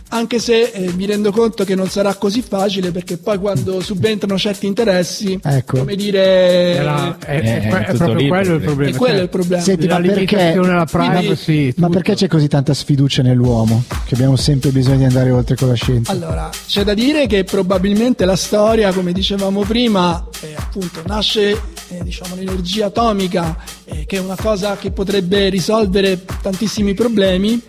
anche se eh, mi rendo conto che non sarà così facile perché poi quando subentrano certi interessi, Ecco. come dire... Era- è, Eh, è- è è tutto proprio il quello il problema. quello è cioè, il problema. Senti, la ma perché, alla privacy. ma tutto. perché c'è così tanta sfiducia nell'uomo? Che abbiamo sempre bisogno di andare oltre con la scienza. Allora, c'è da dire che probabilmente la storia, come dicevamo prima, eh, appunto nasce eh, diciamo, l'energia atomica, eh, che è una cosa che potrebbe risolvere tantissimi problemi.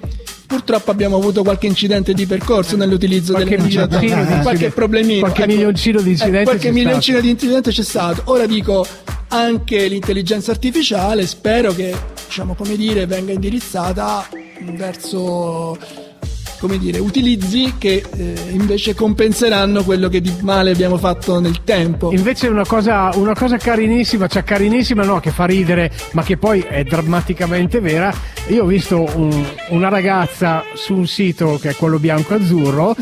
Purtroppo abbiamo avuto qualche incidente di percorso nell'utilizzo Qualche dell'energia atomica, qualche problemino. qualche milioncino di incidente eh, qualche milioncino di incidente c'è stato. Ora dico anche l'intelligenza artificiale, spero che diciamo, come dire, venga indirizzata verso come dire, utilizzi che eh, invece compenseranno quello che di male abbiamo fatto nel tempo. Invece una cosa, una cosa carinissima, cioè carinissima no, che fa ridere, ma che poi è drammaticamente vera. Io ho visto un- una ragazza su un sito che è quello bianco-azzurro,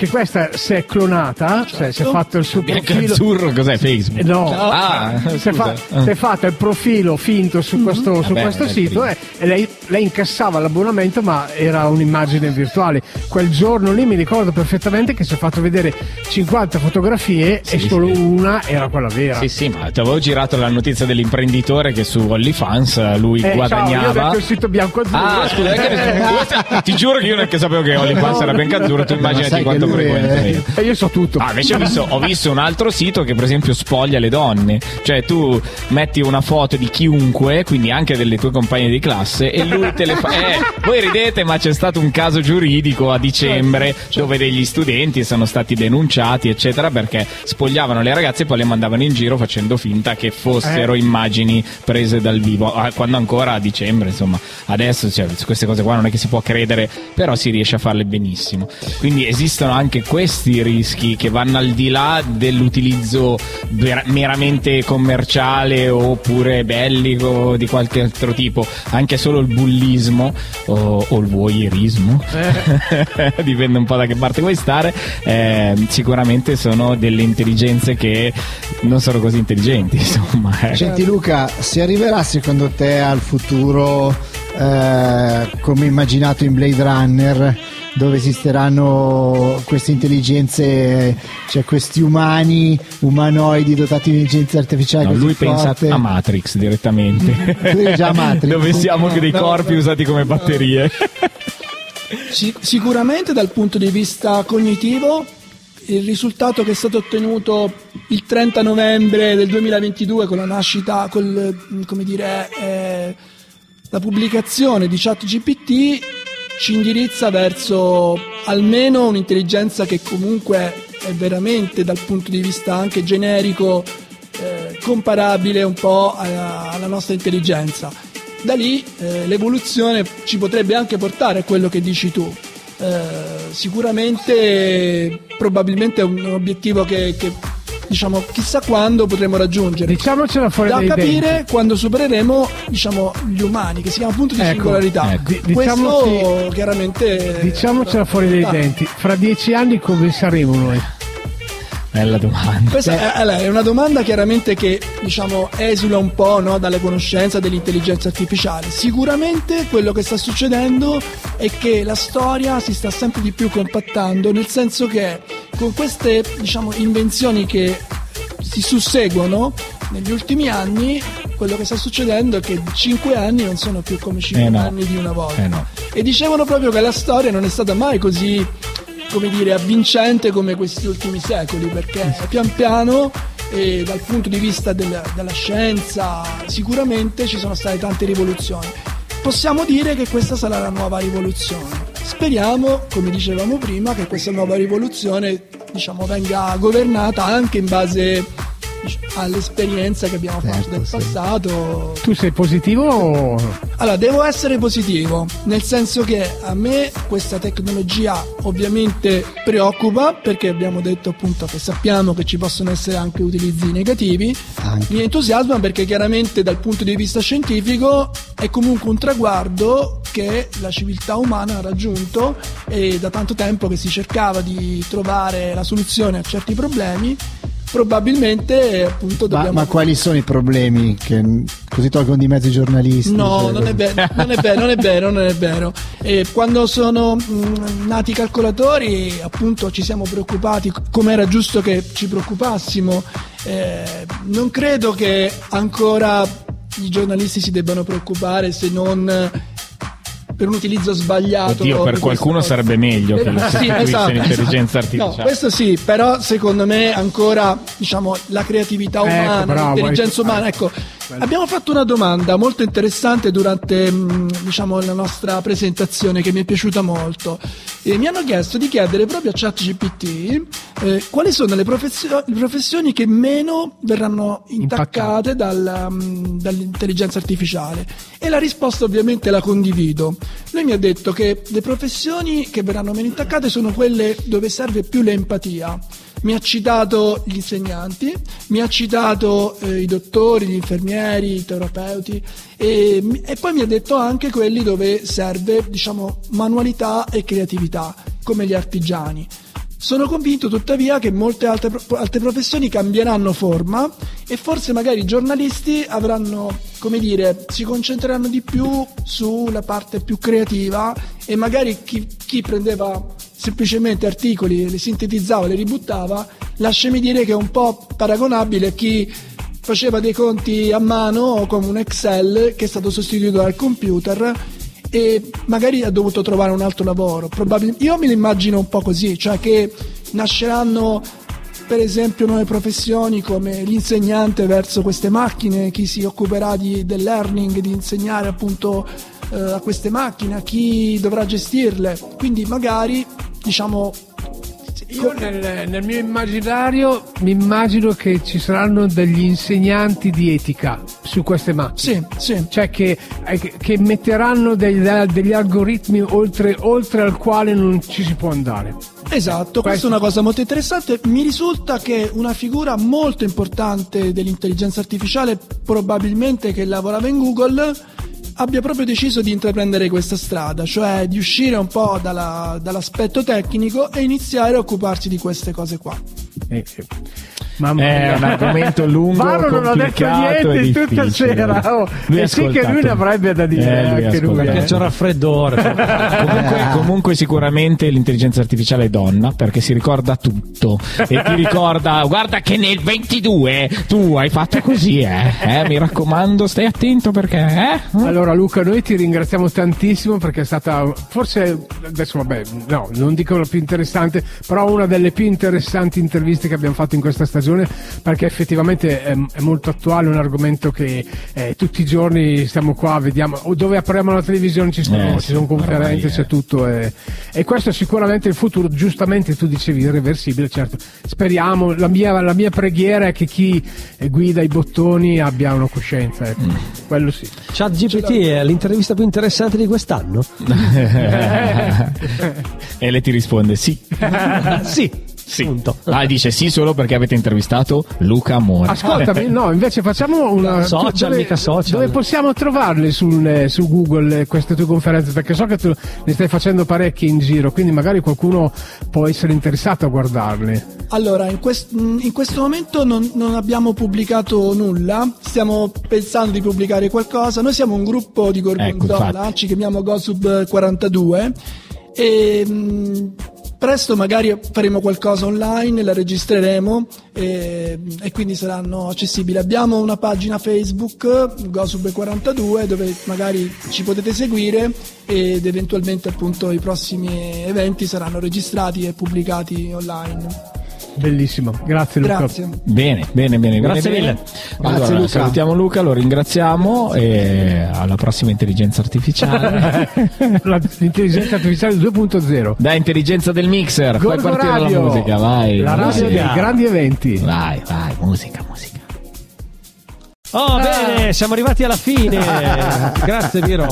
che questa si è clonata, cioè si è fatto il suo profilo. azzurro cos'è Facebook? Eh, No, Ah, si è, fa- Ah. si è fatto il profilo finto su questo, su Vabbè, questo il sito e, e lei, lei incassava l'abbonamento ma era un'immagine virtuale. Quel giorno lì mi ricordo perfettamente che si è fatto vedere 50 fotografie e Sì, solo sì. una era quella vera. Sì, sì, ma ti avevo girato la notizia dell'imprenditore che su OnlyFans eh, lui Eh, ciao, io ho guadagnava. detto il sito bianco azzurro. Ah, scusa, [LAUGHS] [LAUGHS] ti giuro che io neanche sapevo che OnlyFans era bianco azzurro, tu che quanto frequentemente. E io so tutto. Ah, invece ho visto, ho visto un altro sito che per esempio spoglia le donne. Cioè tu metti una foto di chiunque, quindi anche delle tue compagne di classe, e lui te le fa... [LAUGHS] Eh, voi ridete, ma c'è stato un caso giuridico a dicembre dove degli studenti sono stati denunciati, eccetera, perché spogliavano le ragazze e poi le mandavano in giro facendo finta che fossero Eh. immagini prese dal vivo. Quando ancora a dicembre, insomma. Adesso cioè, queste cose qua non è che si può credere, però si riesce a farle benissimo. Quindi esistono anche questi rischi che vanno al di là dell'utilizzo ver- meramente commerciale oppure bellico di qualche altro tipo, anche solo il bullismo o, o il voyeurismo, [LAUGHS] dipende un po' da che parte vuoi stare, eh, sicuramente sono delle intelligenze che non sono così intelligenti, [LAUGHS] insomma. ecco. Senti Luca, si arriverà secondo te al futuro eh, come immaginato in Blade Runner dove esisteranno queste intelligenze, cioè questi umani, umanoidi dotati di intelligenza artificiale No, lui pensa forte? a Matrix direttamente. [LAUGHS] Matrix. Dove siamo No, dei no, corpi no. usati come batterie. Sic- sicuramente dal punto di vista cognitivo il risultato che è stato ottenuto il 30 novembre del 2022 con la nascita, col, come dire, eh, la pubblicazione di ChatGPT ci indirizza verso almeno un'intelligenza che comunque è veramente dal punto di vista anche generico eh, comparabile un po' alla, alla nostra intelligenza. Da lì eh, l'evoluzione ci potrebbe anche portare a quello che dici tu. Eh, sicuramente, probabilmente è un obiettivo che, che, diciamo chissà quando potremo raggiungere. Diciamocela fuori da dai capire denti. quando supereremo diciamo, gli umani, che si chiama punto di Ecco, singolarità. ecco. Di- Questo diciamoci- chiaramente. Diciamocela fuori dai Ah. denti. Fra dieci anni come saremo noi? Bella domanda. Questa è una domanda chiaramente che diciamo, esula un po' no, dalle conoscenze dell'intelligenza artificiale. Sicuramente quello che sta succedendo è che la storia si sta sempre di più compattando, nel senso che con queste diciamo, invenzioni che si susseguono negli ultimi anni, quello che sta succedendo è che 5 anni non sono più come 5 Eh no. anni di una volta. Eh no. E dicevano proprio che la storia non è stata mai così, come dire, avvincente come questi ultimi secoli, perché pian piano, e dal punto di vista del- della scienza, sicuramente ci sono state tante rivoluzioni. Possiamo dire che questa sarà la nuova rivoluzione. Speriamo, come dicevamo prima, che questa nuova rivoluzione diciamo, venga governata anche in base all'esperienza che abbiamo fatto Certo, del sì. passato, Tu sei positivo o allora, devo essere positivo, nel senso che a me questa tecnologia ovviamente preoccupa perché abbiamo detto appunto che sappiamo che ci possono essere anche utilizzi negativi. Anche. Mi entusiasma perché chiaramente dal punto di vista scientifico è comunque un traguardo che la civiltà umana ha raggiunto e da tanto tempo che si cercava di trovare la soluzione a certi problemi. Probabilmente appunto Ma, dobbiamo ma quali sono i problemi? Che così tolgono di mezzo i giornalisti? No, Cioè, non è vero, non è vero, non è vero, non è vero. E quando sono mh, nati i calcolatori, appunto, ci siamo preoccupati, come era giusto che ci preoccupassimo. Eh, non credo che ancora i giornalisti si debbano preoccupare se non per un utilizzo sbagliato. Oddio, per qualcuno cose. sarebbe meglio che Eh, lo sì, sostituisse esatto, l'intelligenza esatto. No, artificiale. questo sì, però secondo me ancora diciamo, la creatività Ecco, umana, bravo, l'intelligenza ecco. umana. Ecco, abbiamo fatto una domanda molto interessante durante mh, diciamo, la nostra presentazione che mi è piaciuta molto. E mi hanno chiesto di chiedere proprio a ChatGPT eh, quali sono le, professio- le professioni che meno verranno intaccate dal, mh, dall'intelligenza artificiale. E la risposta ovviamente la condivido. Lui mi ha detto che le professioni che verranno meno intaccate sono quelle dove serve più l'empatia. Mi ha citato gli insegnanti, mi ha citato eh, i dottori, gli infermieri, i terapeuti e, e poi mi ha detto anche quelli dove serve diciamo manualità e creatività, come gli artigiani. Sono convinto tuttavia che molte altre, altre professioni cambieranno forma e forse magari i giornalisti avranno, come dire, si concentreranno di più sulla parte più creativa e magari chi, chi prendeva semplicemente articoli, li sintetizzava, li ributtava, lasciami dire che è un po' paragonabile a chi faceva dei conti a mano o come un Excel che è stato sostituito dal computer e magari ha dovuto trovare un altro lavoro. Probabil- io me lo immagino un po' così, cioè che nasceranno per esempio nuove professioni come l'insegnante verso queste macchine, chi si occuperà di, del learning, di insegnare appunto eh, a queste macchine, a chi dovrà gestirle. Quindi magari diciamo Io nel, nel mio immaginario mi immagino che ci saranno degli insegnanti di etica su queste macchine. Sì, sì. Cioè che, eh, che- metteranno degli, degli algoritmi oltre, oltre al quale non ci si può andare. Esatto, questa è una cosa molto interessante. Mi risulta che una figura molto importante dell'intelligenza artificiale, probabilmente che lavorava in Google, abbia proprio deciso di intraprendere questa strada, cioè di uscire un po' dalla- dall'aspetto tecnico e iniziare a occuparsi di queste cose qua. Eh, eh. Mamma È mia. un argomento lungo, Varo non ha detto niente tutta sera. Oh, e sì che lui ne avrebbe da dire. Eh, lui ha anche lui. ascoltato. Perché c'è un raffreddore. Comunque, comunque sicuramente l'intelligenza artificiale è donna perché si ricorda tutto e ti ricorda guarda che nel 22 tu hai fatto così eh, Eh, mi raccomando stai attento perché eh? Allora Luca, noi ti ringraziamo tantissimo perché è stata forse adesso vabbè, no, non dico la più interessante, però una delle più interessanti interviste che abbiamo fatto in questa stagione perché effettivamente è, è molto attuale, un argomento che eh, tutti i giorni stiamo qua, vediamo o dove apriamo la televisione ci sono, Eh, ci sì, sono conferenze, c'è tutto e, e questo è sicuramente il futuro, giustamente tu dicevi irreversibile, certo. Speriamo, la mia, la mia preghiera è che chi eh, guida i bottoni abbia una coscienza, ecco. Mm. quello sì. Chat GPT è l'intervista più interessante di quest'anno? [LAUGHS] [LAUGHS] e lei ti risponde sì [LAUGHS] sì. Sì Punto. ah dice sì solo perché avete intervistato Luca Amore Ascoltami, no, invece facciamo una Social, dove, mica social. dove possiamo trovarle sul, eh, su Google eh, queste tue conferenze? Perché so che tu ne stai facendo parecchie in giro, quindi magari qualcuno può essere interessato a guardarle. Allora, in, quest- in questo momento non, non abbiamo pubblicato nulla, stiamo pensando di pubblicare qualcosa. Noi siamo un gruppo di Gorgonzola, infatti. ci chiamiamo Gossip 42 e mh, presto magari faremo qualcosa online, la registreremo e, e quindi saranno accessibili. Abbiamo una pagina Facebook, Gossip 42, dove magari ci potete seguire ed eventualmente appunto i prossimi eventi saranno registrati e pubblicati online. Bellissimo, grazie Luca. Grazie. Bene, bene, bene. Grazie bene, mille. bene. Allora, Grazie, Luca. salutiamo Luca, lo ringraziamo e alla prossima intelligenza artificiale. [LAUGHS] L'intelligenza artificiale 2.0. da intelligenza del mixer, fai Gorgo partire Radio, la musica, vai. La radio musica. dei grandi eventi. Vai, vai, musica, musica. Oh, bene, siamo arrivati alla fine. [LAUGHS] Grazie, Viro.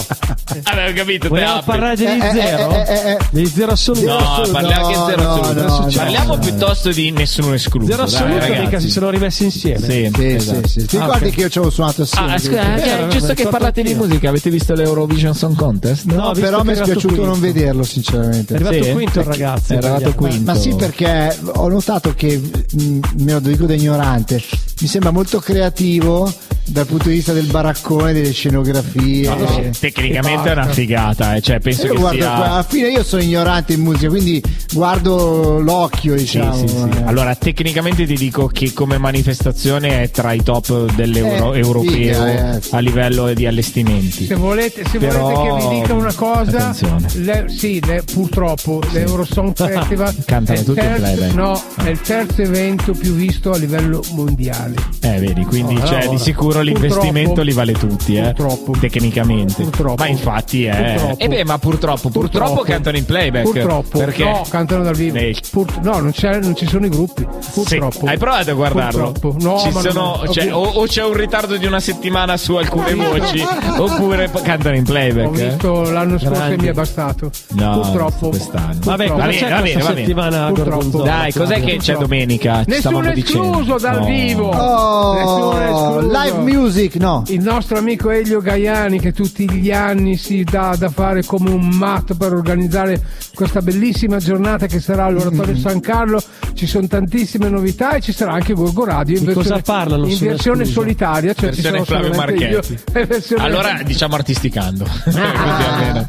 Avevo capito, Vogliamo parlare degli Eh, eh, zero? eh, eh, eh. Degli zero assoluti? No, parliamo anche No, zero assoluto. no, no. Parliamo piuttosto di nessuno escluso. Zero dai, assoluto ragazzi. mica si sono rimessi insieme. Sì, Sì, esatto. sì, sì. Ti Ah, ricordi ok. che io ci avevo suonato assieme? Ah, scusa, Eh, eh, avevo giusto che parlate di musica, avete visto l'Eurovision Song Contest? No, però mi è è arrivato spiaciuto non vederlo, È sinceramente. arrivato Sì? quinto il ragazzo. È arrivato quinto. Ma sì, perché ho notato che, mh, me lo dico da ignorante, mi sembra molto creativo dal punto di vista del baraccone, delle scenografie. No, no, Eh, tecnicamente è una figata, eh, cioè penso Io che guardo sia... alla fine io sono ignorante in musica, quindi guardo l'occhio, Sì, diciamo. sì, sì. eh. Allora, tecnicamente ti dico che come manifestazione è tra i top dell'euro Eh, europeo figa, eh. a livello di allestimenti. Se volete, se Però- volete che vi dica una cosa, le- sì, le- purtroppo l'Eurosong [LAUGHS] Festival Cantano è il tutti in terzo- playback. No, è il terzo evento più visto a livello mondiale. Eh, vedi, quindi Oh, cioè, allora. di sicuro l'investimento Purtroppo- li vale tutti, eh. Purtroppo. Tecnicamente. Purtroppo. Ma infatti è. Purtroppo. E beh, ma purtroppo, purtroppo, Purtroppo. cantano in playback. Purtroppo, Perché? no, cantano dal vivo. Eh, Pur- no, non, c'è- non ci sono i gruppi. Purtroppo. Sì. Hai provato a guardarlo? Purtroppo. No, Ci ma sono- non- cioè, o, o c'è un ritardo di una settimana su alcune [LAUGHS] voci, oppure cantano in Ho playback. eh. visto l'anno scorso Grandi. e mi è bastato. No, purtroppo. quest'anno. Vabbè, Va bene, va bene, va bene. settimana Purtroppo. Dai, cos'è che c'è domenica? Ci Nessuno escluso dal vivo. Oh, Nessuno escluso. live music, no. Il nostro amico Elio Gaiani che tutti gli anni si dà da fare come un matto per organizzare questa bellissima giornata che sarà all'Oratorio Mm-hmm. San Carlo. Ci sono tantissime novità e ci sarà anche Gorgo Radio in Di cosa versione, parlano, in versione solitaria. Cioè ci Versione sono Flavio io Marchetti. versione- Allora diciamo artisticando. [LAUGHS] Così almeno.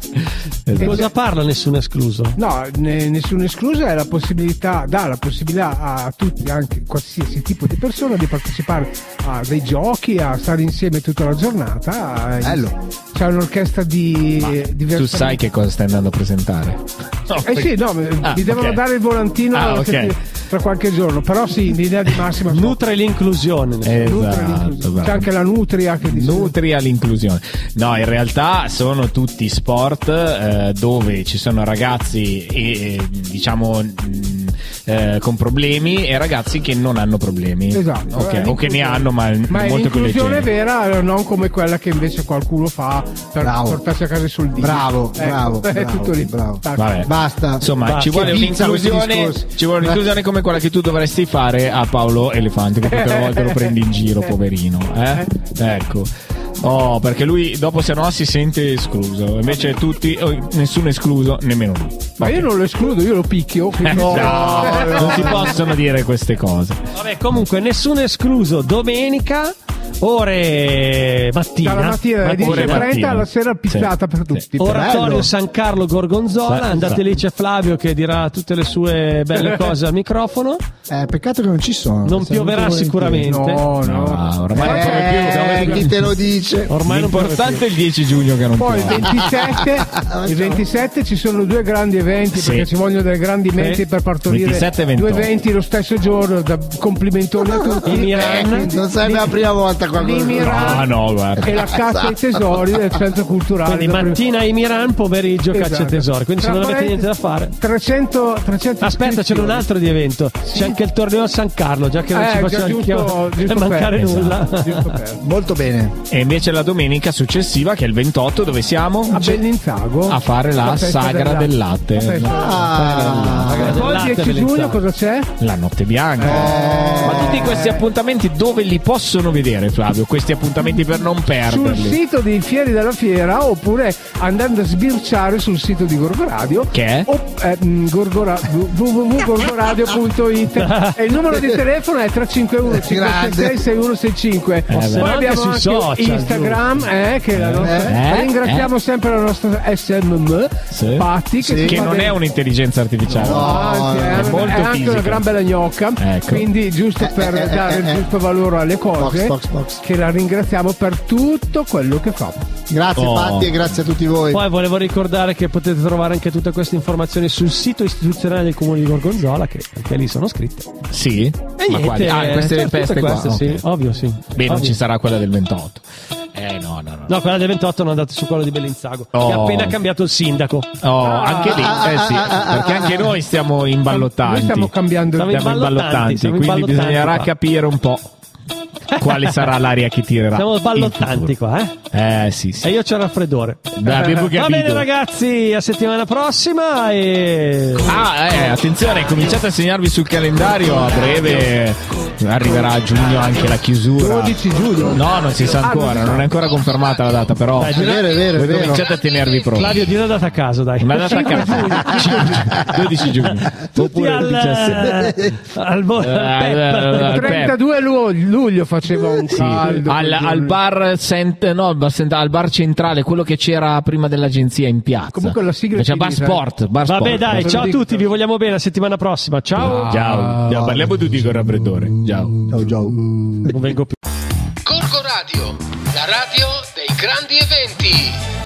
Esatto. Cosa parla nessuno escluso? No, ne- nessuno escluso è la possibilità, dà la possibilità a tutti, anche qualsiasi tipo di persona, di partecipare a dei giochi, a stare insieme tutta la giornata. Bello. C'è un'orchestra di Tu diversi. sai che cosa stai andando a presentare? Eh sì, no, Ah, mi devono ok. dare il volantino Ah, la ok. settimana- tra qualche giorno, però sì, in linea di massima. Nutre l'inclusione. Nutre Esatto, l'inclusione. bravo. C'è anche la Nutria che dice Nutri all'inclusione. No, in realtà sono tutti sport eh, dove ci sono ragazzi e, e, diciamo mh, eh, con problemi e ragazzi che non hanno problemi. Esatto, Ok, è O che ne hanno, ma, Ma è molto più leggeri. vera, non come quella che invece qualcuno fa per Bravo. portarsi a casa i soldini. Bravo, Ecco, bravo, [LAUGHS] È bravo, tutto lì. bravo. Tac. Vabbè. Basta. Insomma, Basta. ci vuole un'inclusione, ci vuole un'inclusione come quella che tu dovresti fare a Paolo Elefante, che tutte le volte lo prendi in giro, [LAUGHS] poverino. Eh? Ecco. Oh, perché lui dopo se no si sente escluso. Invece tutti, oh, nessuno escluso, nemmeno lui. Ma io non lo escludo, io lo picchio. Eh, [LAUGHS] quindi- no, non si possono dire queste cose. Vabbè, comunque, nessuno escluso. Domenica, ore mattina. Dalla mattina alle Ore 10.30 mattina. alla sera pizzata Sì. per tutti. Sì. Oratorio Bello. San Carlo Gorgonzola, Sì, andate lì c'è Flavio che dirà tutte le sue belle [LAUGHS] cose al microfono. Eh, peccato che non ci sono. Non pioverà sicuramente. No, no. No, ormai non puoi Eh, più. chi te lo dice? Ormai non L'importante è il 10 giugno che non Poi il piove. 27, [LAUGHS] il 27 ci sono due grandi eventi Sì. perché ci vogliono delle grandi menti Sì. per partorire 27 e due 28. eventi lo stesso giorno. Da complimentoni a tutti. I Miran. Non sarebbe la prima volta Lì Miran Ah no, guarda. e la caccia ai tesori del centro culturale. Quindi mattina i Miran, pomeriggio caccia e Esatto. tesori. Quindi se Tra non avete niente da fare. 300, 300 Aspetta, c'è un altro di evento. C'è anche il torneo a San Carlo, già che non Eh, ci già facciamo giusto- anche giusto mancare per- nulla. [LAUGHS] Per- Molto bene. E invece la domenica successiva, che è il 28, dove siamo? A Bellinzago A fare la festa sagra del latte. La Ah, Del Poi il latte 10 giugno cosa c'è? La notte bianca. Ma tutti questi appuntamenti dove li possono vedere, Flavio? Questi appuntamenti per non Sul perderli. sito di Fieri della Fiera oppure andando a sbirciare sul sito di Gorgoradio Che è? o, eh, gorgora- www.gorgoradio.it e il numero di [LAUGHS] telefono è 351 566 6165 beh. poi Anche abbiamo anche social, Instagram eh, che è la nostra- Eh? ringraziamo sempre la nostra SMM Sì. Patti che, Sì. Che non del- è un'intelligenza artificiale. No, anzi, è, è molto è anche fisica. una gran bella gnocca Ecco. quindi giusto per eh, eh, dare il eh, giusto valore alle cose Box, box, box. Che la ringraziamo per tutto quello che fa Grazie Oh. Patti e grazie a tutti voi. Poi volevo ricordare che potete trovare anche tutte queste informazioni sul sito istituzionale del comune di Gorgonzola, che anche lì sono scritte. Sì? E Ma niente, quali? Ah, queste certo, feste qua. queste, sì, ok. ovvio, sì. Beh, non Ovvio. ci sarà quella del 28. Eh, no, no, no. No, quella del 28 non andate su quello di Bellinzago, che Oh. ha appena cambiato il sindaco. Oh, anche lì, eh sì, perché anche noi stiamo imbalottanti. Noi stiamo cambiando Stiamo il Siamo Imbalottanti, imbalottanti, siamo quindi imbalottanti bisognerà qua. capire un po' quale sarà l'aria che tirerà. Siamo ballottanti qua, eh? Eh sì, sì. E io c'ho il raffreddore. Dai, Va bene ragazzi, a settimana prossima e... Ah, eh, attenzione, cominciate a segnarvi sul calendario, a breve arriverà a giugno anche la chiusura. 12 giugno. No, non si sa ancora, non è ancora confermata la data, però Dai, È vero, è vero, è vero. cominciate a tenervi pronti. Flavio, di una data a caso, dai. Una data a caso. 12 giugno. Tutti Oppure al, il 17. al, al Eh, pep. eh, al 32 luglio, luglio faceva un Sì, caldo al, al bar Cent- no, al bar Cent- al bar centrale, quello che c'era prima dell'agenzia in piazza. Comunque la sigla C'è bar finita, sport, bar Vabbè sport. dai, ciao a tutti, vi vogliamo bene, a settimana prossima. Ciao. Ciao. Ciao, parliamo tutti con il raffreddore. Ciao. Ciao ciao. Non vengo più. Corco Radio, la radio dei grandi eventi.